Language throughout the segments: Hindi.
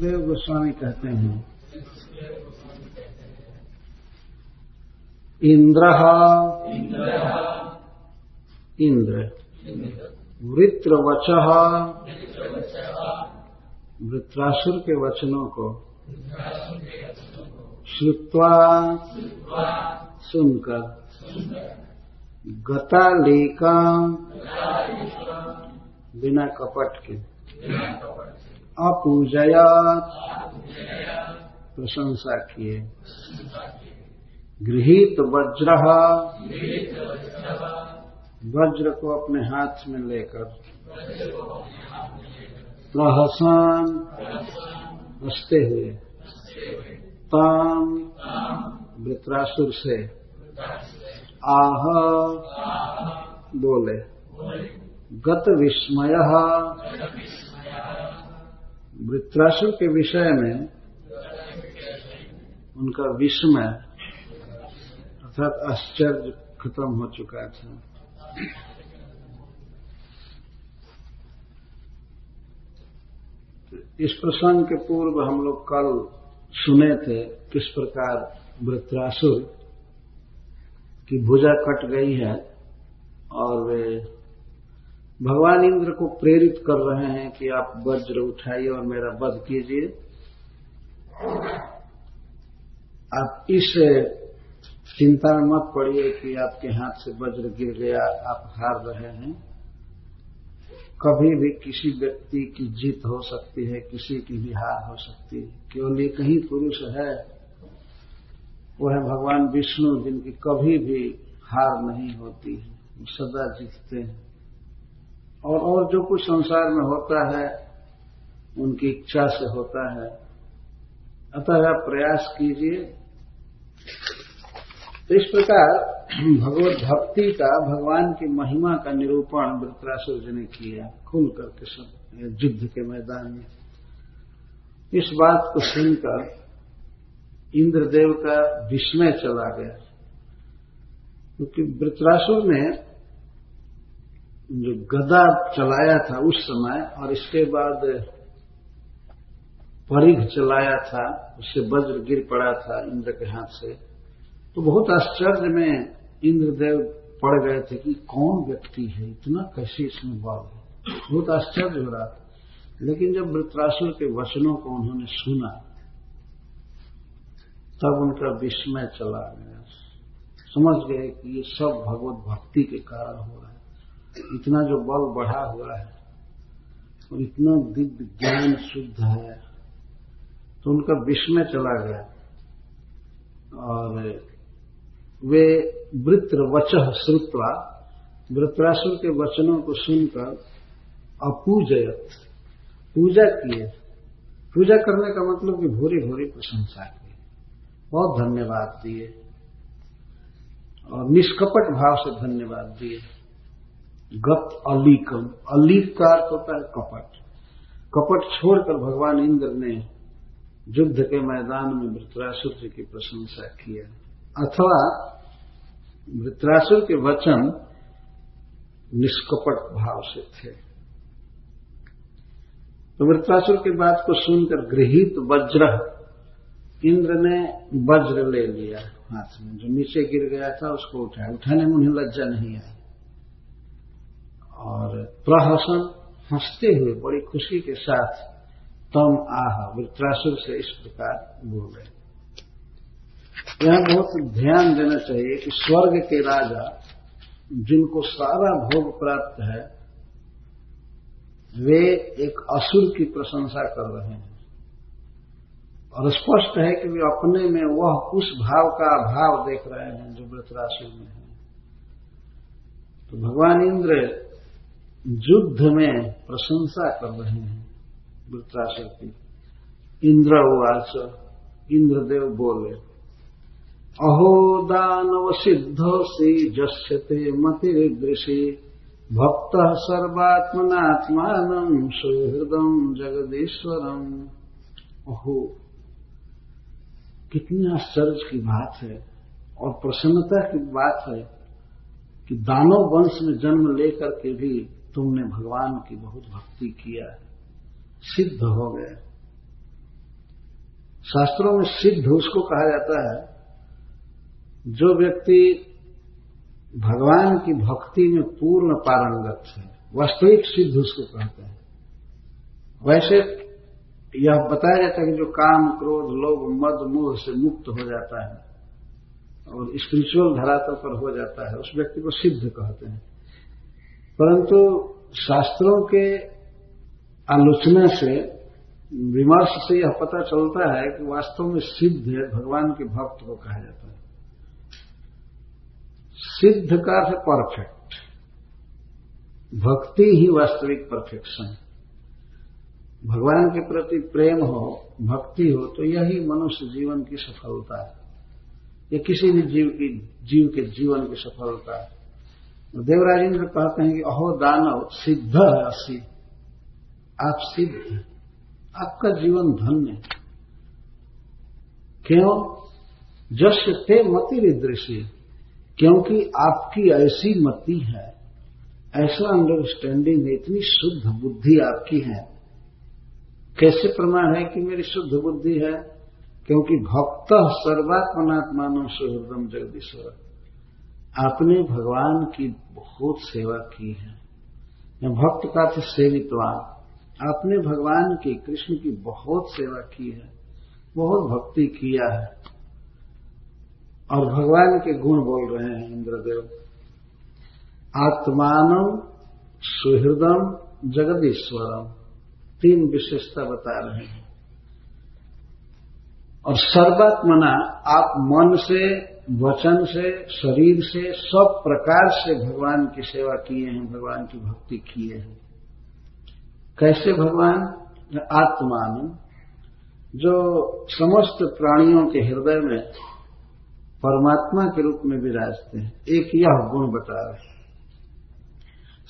देव गोस्वामी कहते हैं। इंद्र। इंद्र। वृत्रवच। वृत्रासुर के वचनों को श्रुत्वा सुनकर गतालेका बिना कपट के। अपूजयात। प्रशंसा किए। गृहित वज्र। वज्र को अपने हाथ में लेकर प्रहसान हँसते हुए ताम वृत्रासुर से आह बोले, गत विस्मय वृत्रासुर के विषय में उनका विस्मय अर्थात आश्चर्य खत्म हो चुका था। इस प्रसंग के पूर्व हम लोग कल सुने थे किस प्रकार वृत्रासुर की भुजा कट गई है और वे भगवान इंद्र को प्रेरित कर रहे हैं कि आप वज्र उठाइए और मेरा वध कीजिए। आप इस चिंता में मत पड़िए कि आपके हाथ से वज्र गिर गया, आप हार रहे हैं। कभी भी किसी व्यक्ति की जीत हो सकती है, किसी की भी हार हो सकती है। केवल एक ही पुरुष है, वो है भगवान विष्णु, जिनकी कभी भी हार नहीं होती है। सदा जीतते हैं। और और जो कुछ संसार में होता है, उनकी इच्छा से होता है। अतः आप प्रयास कीजिए। इस प्रकार भगवत भक्ति का, भगवान की महिमा का निरूपण वृत्रासुर जी ने किया, खुल करके सब, युद्ध के मैदान में। इस बात को सुनकर इंद्रदेव का विस्मय चला गया, क्योंकि वृत्रासुर ने जो गदा चलाया था उस समय और इसके बाद परिघ चलाया था, उससे वज्र गिर पड़ा था इंद्र के हाथ से तो बहुत आश्चर्य में इंद्रदेव पड़ गए थे कि कौन व्यक्ति है, इतना कैसे इसमें बल है बहुत आश्चर्य हो रहा था। लेकिन जब वृत्रासुर के वचनों को उन्होंने सुना, तब उनका विस्मय चला गया। समझ गए कि ये सब भगवत भक्ति के कारण हो रहा है। इतना जो बल बढ़ा हुआ है और इतना दिव्य ज्ञान शुद्ध है तो उनका विस्मय चला गया। और वे वृत्र वच श्रुत्वा, वृत्रासुर के वचनों को सुनकर अपूजयत, पूजा किए। पूजा करने का मतलब कि भूरी भूरी प्रशंसा की बहुत धन्यवाद दिए। और निष्कपट भाव से धन्यवाद दिए। गत अलीकम, अलीक का अर्थ होता है कपट। कपट छोड़कर भगवान इंद्र ने युद्ध के मैदान में वृत्रासुर की प्रशंसा किया अथवा वृत्रासुर के वचन निष्कपट भाव से थे। तो वृत्रासुर की बात को सुनकर गृहित वज्र, इंद्र ने वज्र ले लिया हाथ में। जो नीचे गिर गया था, उसको उठाया। उठाने में उन्हें लज्जा नहीं आई। और प्रहसन, हँसते हुए, बड़ी खुशी के साथ तम आह, वृत्रासुर से इस प्रकार बोले यहाँ बहुत ध्यान देना चाहिए कि स्वर्ग के राजा, जिनको सारा भोग प्राप्त है, वे एक असुर की प्रशंसा कर रहे हैं। और स्पष्ट है कि वे अपने में वह उस भाव का अभाव देख रहे हैं जो वृतरासुर में है। तो भगवान इंद्र युद्ध में प्रशंसा कर रहे हैं वृत्रासुर की इंद्र उवाच, इंद्रदेव बोले, अहो दानव सिद्ध सिद्धोसी जस्यते मतिदृशी भक्त सर्वात्मनात्मान सुहृदम जगदीश्वरम अहो, कितनी आश्चर्य की बात है और प्रसन्नता की बात है कि दानव वंश में जन्म लेकर के भी तुमने भगवान की बहुत भक्ति किया सिद्ध हो गए। शास्त्रों में सिद्ध उसको कहा जाता है, जो व्यक्ति भगवान की भक्ति में पूर्ण पारंगत है, वास्तविक सिद्ध उसको कहते हैं। वैसे यह बताया जाता है कि जो काम, क्रोध, लोभ, मद, मोह से मुक्त हो जाता है और स्पिरिचुअल धरातल पर हो जाता है, उस व्यक्ति को सिद्ध कहते हैं। परंतु शास्त्रों के आलोचना से, विमर्श से यह पता चलता है कि वास्तव में सिद्ध है, भगवान के भक्त को कहा जाता है। सिद्ध का अर्थ परफेक्ट भक्ति ही वास्तविक परफेक्शन भगवान के प्रति प्रेम हो, भक्ति हो तो यही मनुष्य जीवन की सफलता है। या किसी भी जीव की, जीव के जीवन की सफलता है। देवराजेंद्र कहते हैं कि, अहो, दानव, सिद्ध है असी आप सिद्ध हैं। आपका जीवन धन्य क्यों? जस ते मति दृश्य क्योंकि आपकी ऐसी मति है, ऐसा अंडरस्टैंडिंग है इतनी शुद्ध बुद्धि आपकी है। कैसे प्रमाण है कि मेरी शुद्ध बुद्धि है? क्योंकि भक्त सर्वात्मनात्मानो सुहृदम जगदीश्वर। आपने भगवान की बहुत सेवा की है। भक्त का थे सेवित्वान आपने भगवान की कृष्ण की बहुत सेवा की है। बहुत भक्ति किया है। और भगवान के गुण बोल रहे हैं इंद्रदेव। आत्मान सुहृदम जगदीश्वरम तीन विशेषता बता रहे हैं। और सर्वात्मना आप मन से वचन से, शरीर से, सब प्रकार से भगवान की सेवा किए हैं, भगवान की भक्ति किए हैं। कैसे भगवान? आत्मान जो समस्त प्राणियों के हृदय में परमात्मा के रूप में विराजते हैं, एक यह गुण बता रहे हैं।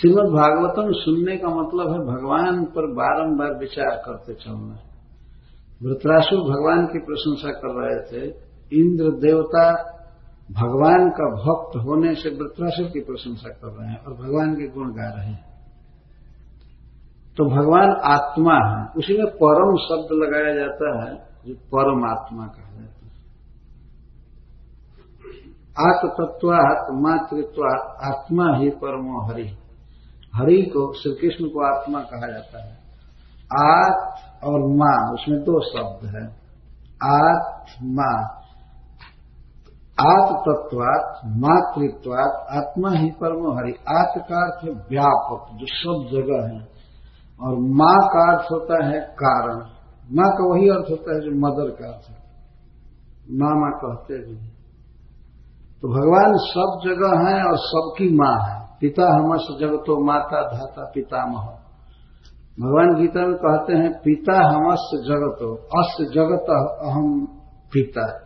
श्रीमद भागवतम सुनने का मतलब है, भगवान पर बारंबार विचार करते चलना। वृतरासुर भगवान की प्रशंसा कर रहे थे, इंद्र देवता भगवान का भक्त होने से वृतरासुर की प्रशंसा कर रहे हैं और भगवान के गुण गा रहे हैं। तो भगवान आत्मा है। उसी में परम शब्द लगाया जाता है, जो परमात्मा कहा जाता का आत्मतत्वात् मातृत्व आत्मा ही परमो हरि। हरि को श्री कृष्ण को आत्मा कहा जाता है। आत और माँ, उसमें दो शब्द है। आत्मा। आत्मतत्वात, मातृत्वात, आत्मा ही परमो हरि। आत्म का अर्थ व्यापक, जो सब जगह है। और माँ का अर्थ होता है कारण। माँ का वही अर्थ होता है जो मदर का अर्थ है। मामा कहते भी तो भगवान सब जगह है और सबकी माँ है। पिता हमस जगतो, माता धाता, पितामह। भगवान गीता में कहते हैं, पिता हमस जगतो, अस जगत अहम पिता।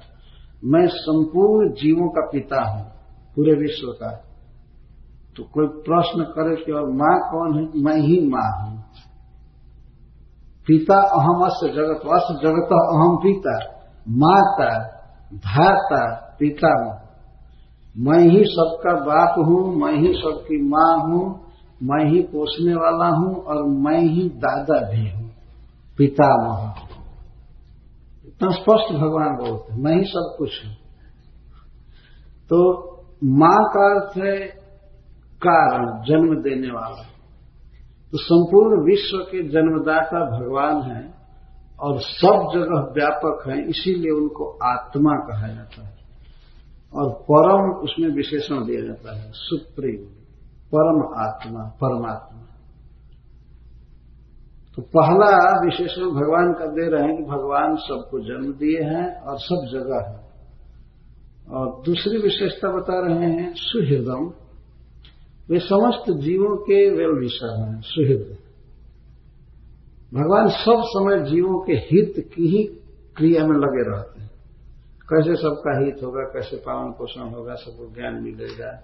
मैं संपूर्ण जीवों का पिता हूँ, पूरे विश्व का। तो कोई प्रश्न करे कि और माँ कौन है? मैं ही माँ हूँ। पिता अहम अस जगत अस जगत अहम पिता, माता, धाता पितामह मैं ही सबका बाप हूँ, मैं ही सबकी माँ हूँ, मैं ही पोसने वाला हूँ और मैं ही दादा भी हूँ। पितामह इतना स्पष्ट भगवान बोलते मैं ही सब कुछ हूँ। तो माँ का अर्थ है कारण, जन्म देने वाला। तो संपूर्ण विश्व के जन्मदाता भगवान है और सब जगह व्यापक है, इसीलिए उनको आत्मा कहा जाता है। और परम, उसमें विशेषण दिया जाता है सुप्रीम परम आत्मा, परमात्मा। तो पहला विशेषण भगवान का दे रहे हैं कि भगवान सबको जन्म दिए हैं और सब जगह है। और दूसरी विशेषता बता रहे हैं, सुहृदम। वे समस्त जीवों के वेल विषय हैं, सुहृद। भगवान सब समय जीवों के हित की ही क्रिया में लगे रहते हैं। कैसे सबका हित होगा, कैसे पावन पोषण होगा, सबको ज्ञान मिलेगा।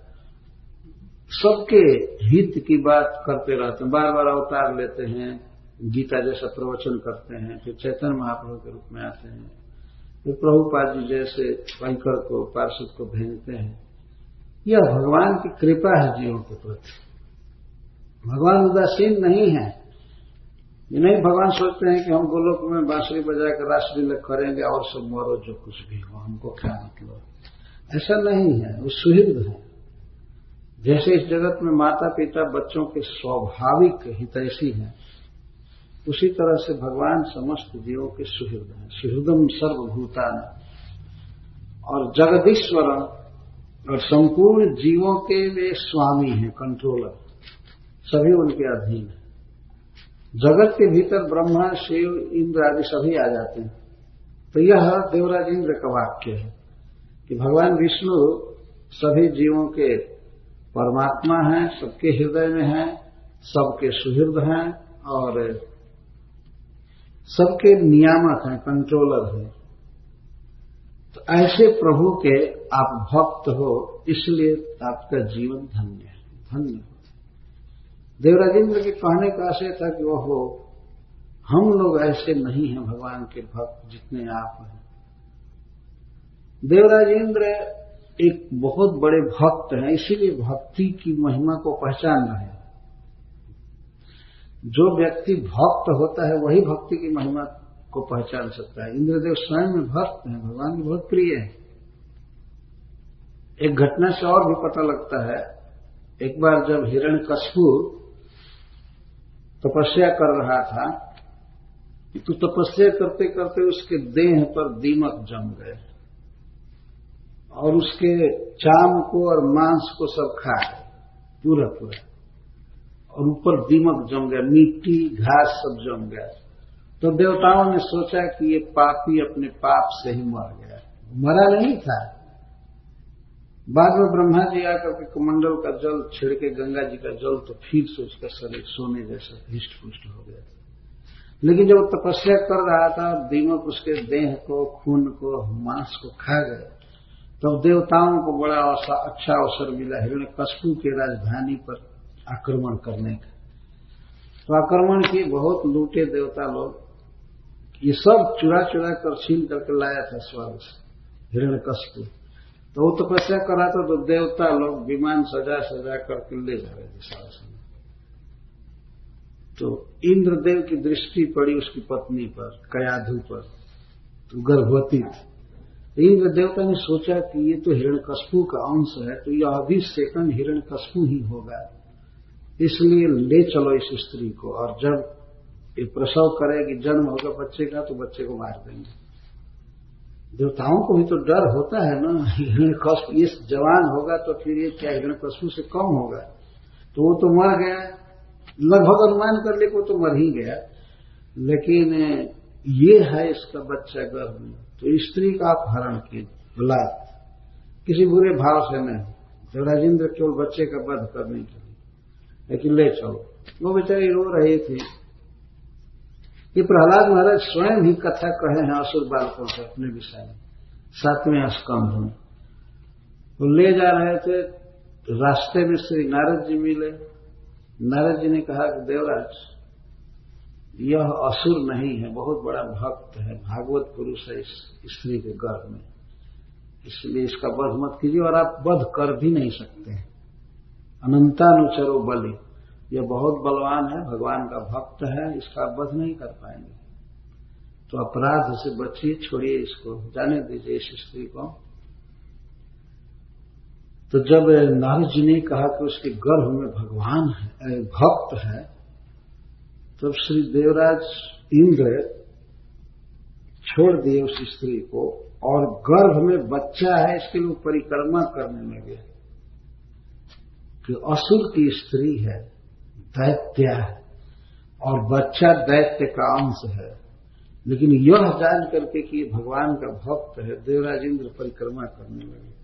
सबके हित की बात करते रहते हैं बार बार अवतार लेते हैं। गीता जैसा प्रवचन करते हैं, फिर चैतन्य महाप्रभु के रूप में आते हैं, फिर प्रभुपाद जी जैसे पंकर को, पार्षद को भेजते हैं। यह भगवान की कृपा है जीवों के प्रति। भगवान उदासीन नहीं है। ये नहीं भगवान सोचते हैं कि हम गोलोक में बांसुरी बजा कर राष्ट्रलीला करेंगे और सब मरो जो कुछ भी हो, हमको क्या मतलब? ऐसा नहीं है, वो सुहृद है। जैसे इस जगत में माता पिता बच्चों के स्वाभाविक हितैषी हैं उसी तरह से भगवान समस्त जीवों के सुहृद हैं। सुहृदम सर्वभूतान। और जगदीश्वर और संपूर्ण जीवों के वे स्वामी हैं कंट्रोलर सभी उनके अधीन है। जगत के भीतर ब्रह्मा, शिव, इंद्र आदि सभी आ जाते हैं। तो यह देवराज इंद्र का वाक्य है कि भगवान विष्णु सभी जीवों के परमात्मा हैं, सबके हृदय में हैं, सबके सुहृद हैं और सबके नियामक हैं कंट्रोलर हैं। तो ऐसे प्रभु के आप भक्त हो, इसलिए आपका जीवन धन्य है, धन्य हो। देवराजेंद्र के कहने का आशय था कि वह हो, हम लोग ऐसे नहीं हैं भगवान के भक्त जितने आप हैं। देवराजेंद्र एक बहुत बड़े भक्त हैं, इसीलिए भक्ति की महिमा को पहचान रहे हैं। जो व्यक्ति भक्त होता है, वही भक्ति की महिमा को पहचान सकता है। इंद्रदेव स्वयं में भक्त हैं, भगवान की बहुत प्रिय है। एक घटना से और भी पता लगता है, एक बार जब हिरण कशपू तपस्या कर रहा था तो तपस्या करते करते उसके देह पर दीमक जम गए और उसके चाम को और मांस को सब खा पूरा पूरा। और ऊपर दीमक जम गया मिट्टी घास सब जम गया। तो देवताओं ने सोचा कि ये पापी अपने पाप से ही मर गया। मरा नहीं था। बाद में ब्रह्मा जी आकर के कमंडल का जल छिड़के गंगा जी का जल तो फिर से उसका शरीर सोने जैसा हिष्ट पुष्ट हो गया था। लेकिन जब तपस्या कर रहा था, दीमक उसके देह को, खून को, मांस को खा गए तब तो देवताओं को बड़ा अच्छा अवसर मिला। हिरण्य कस्बू के राजधानी पर आक्रमण करने का। तो आक्रमण किए बहुत लूटे देवता लोग, ये सब चुरा चुरा कर छीन करके लाया था स्वर्ग से हिरण कशपू तो वो तपस्या तो करा था तो देवता लोग विमान सजा सजा करके ले जा रहे थे सारा समय तो इंद्रदेव की दृष्टि पड़ी उसकी पत्नी पर, कयाधु पर तो गर्भवती थी। तो इंद्र देवता ने सोचा कि ये तो हिरण का अंश है तो यह अभी सेकंड हिरण ही होगा। इसलिए ले चलो इस स्त्री को और जब ये प्रसव करेगी जन्म होगा बच्चे का तो बच्चे को मार देंगे। देवताओं को भी तो डर होता है ना हिरण कष्ट ये जवान होगा तो फिर ये क्या हिरण कष्टों से कम होगा? तो वो तो मर गया। लगभग अनुमान कर ले को तो मर ही गया। लेकिन, ये है इसका बच्चा गर्भ। में तो स्त्री का अपहरण की बलात् किसी बुरे भाव से नहीं। राजेंद्र केवल बच्चे का वध करने के लेकिन ले चलो। वो बेचारी रो रही थी। ये प्रहलाद महाराज स्वयं ही कथा कहे हैं असुर बालकों से अपने विषय में। सातवें स्कंध में। वो ले जा रहे थे तो रास्ते में श्री नारद जी मिले। नारद जी ने कहा कि देवराज, यह असुर नहीं है, बहुत बड़ा भक्त है, भागवत पुरुष है इस स्त्री के गर्भ में। इसलिए इसका वध मत कीजिए और आप वध कर भी नहीं सकते हैं। अनंतानुचरो बलि। यह बहुत बलवान है, भगवान का भक्त है, इसका वध नहीं कर पाएँगे। तो अपराध से बचिए छोड़िए इसको। जाने दीजिए इस स्त्री को। तो जब नारद जी ने कहा कि उसके गर्भ में भगवान है भक्त है, तब तो श्री देवराज इंद्र छोड़ दिए उस स्त्री को और गर्भ में बच्चा है, इसके लिए परिक्रमा करने लगे। कि असुर की स्त्री है दैत्य है और बच्चा दैत्य का अंश है। लेकिन यह जान करके कि भगवान का भक्त है देवराज इंद्र परिक्रमा करने लगे।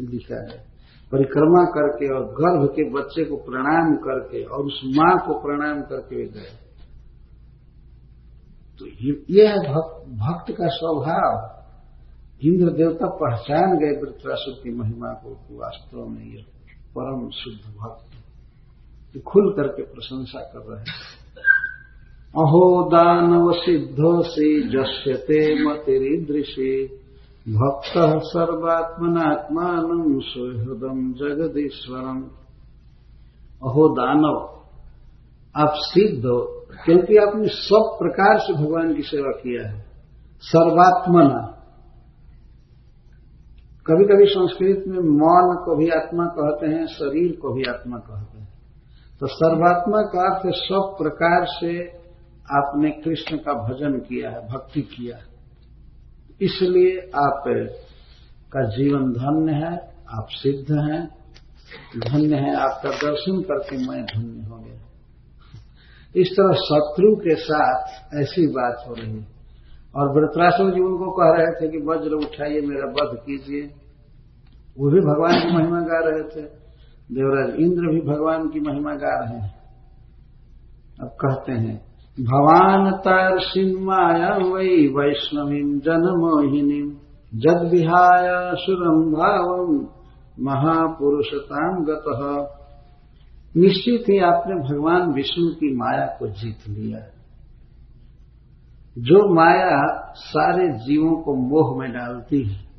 लिखा है। परिक्रमा करके और गर्भ के बच्चे को प्रणाम करके और उस माँ को प्रणाम करके वे गए। तो ये है भक्त, भक्त का स्वभाव। इंद्र देवता पहचान गए वृत्रासुर की महिमा को वास्तव में यह परम शुद्ध भक्त खुल करके प्रशंसा कर रहे हैं। अहो दानव सिद्धो से जस्यते मतिदृशे भक्त सर्वात्मनात्मान सुहृदम जगदीश्वरम। अहो दानव, आप सिद्ध क्योंकि आपने सब प्रकार से भगवान की सेवा किया है। सर्वात्मना कभी कभी संस्कृत में मन को भी आत्मा कहते हैं, शरीर को भी आत्मा कहते हैं। तो सर्वात्मा का अर्थ सब प्रकार से आपने कृष्ण का भजन किया है, भक्ति किया है। इसलिए आप का जीवन धन्य है, आप सिद्ध हैं। धन्य है, आपका दर्शन करके मैं धन्य हो गया। इस तरह शत्रु के साथ ऐसी बात हो रही है। और वृतराष्ट्र जी उनको कह रहे थे कि, वज्र उठाइए, मेरा वध कीजिए। वो भी भगवान की महिमा गा रहे थे। देवराज इंद्र भी भगवान की महिमा गा रहे हैं। अब कहते हैं, भवान तर्षिन्माया वै वैष्णवी जनमोहिनी जद विहाय सुरम भाव महापुरुषताम गत। निश्चित ही आपने भगवान विष्णु की माया को जीत लिया। जो माया सारे जीवों को मोह में डालती है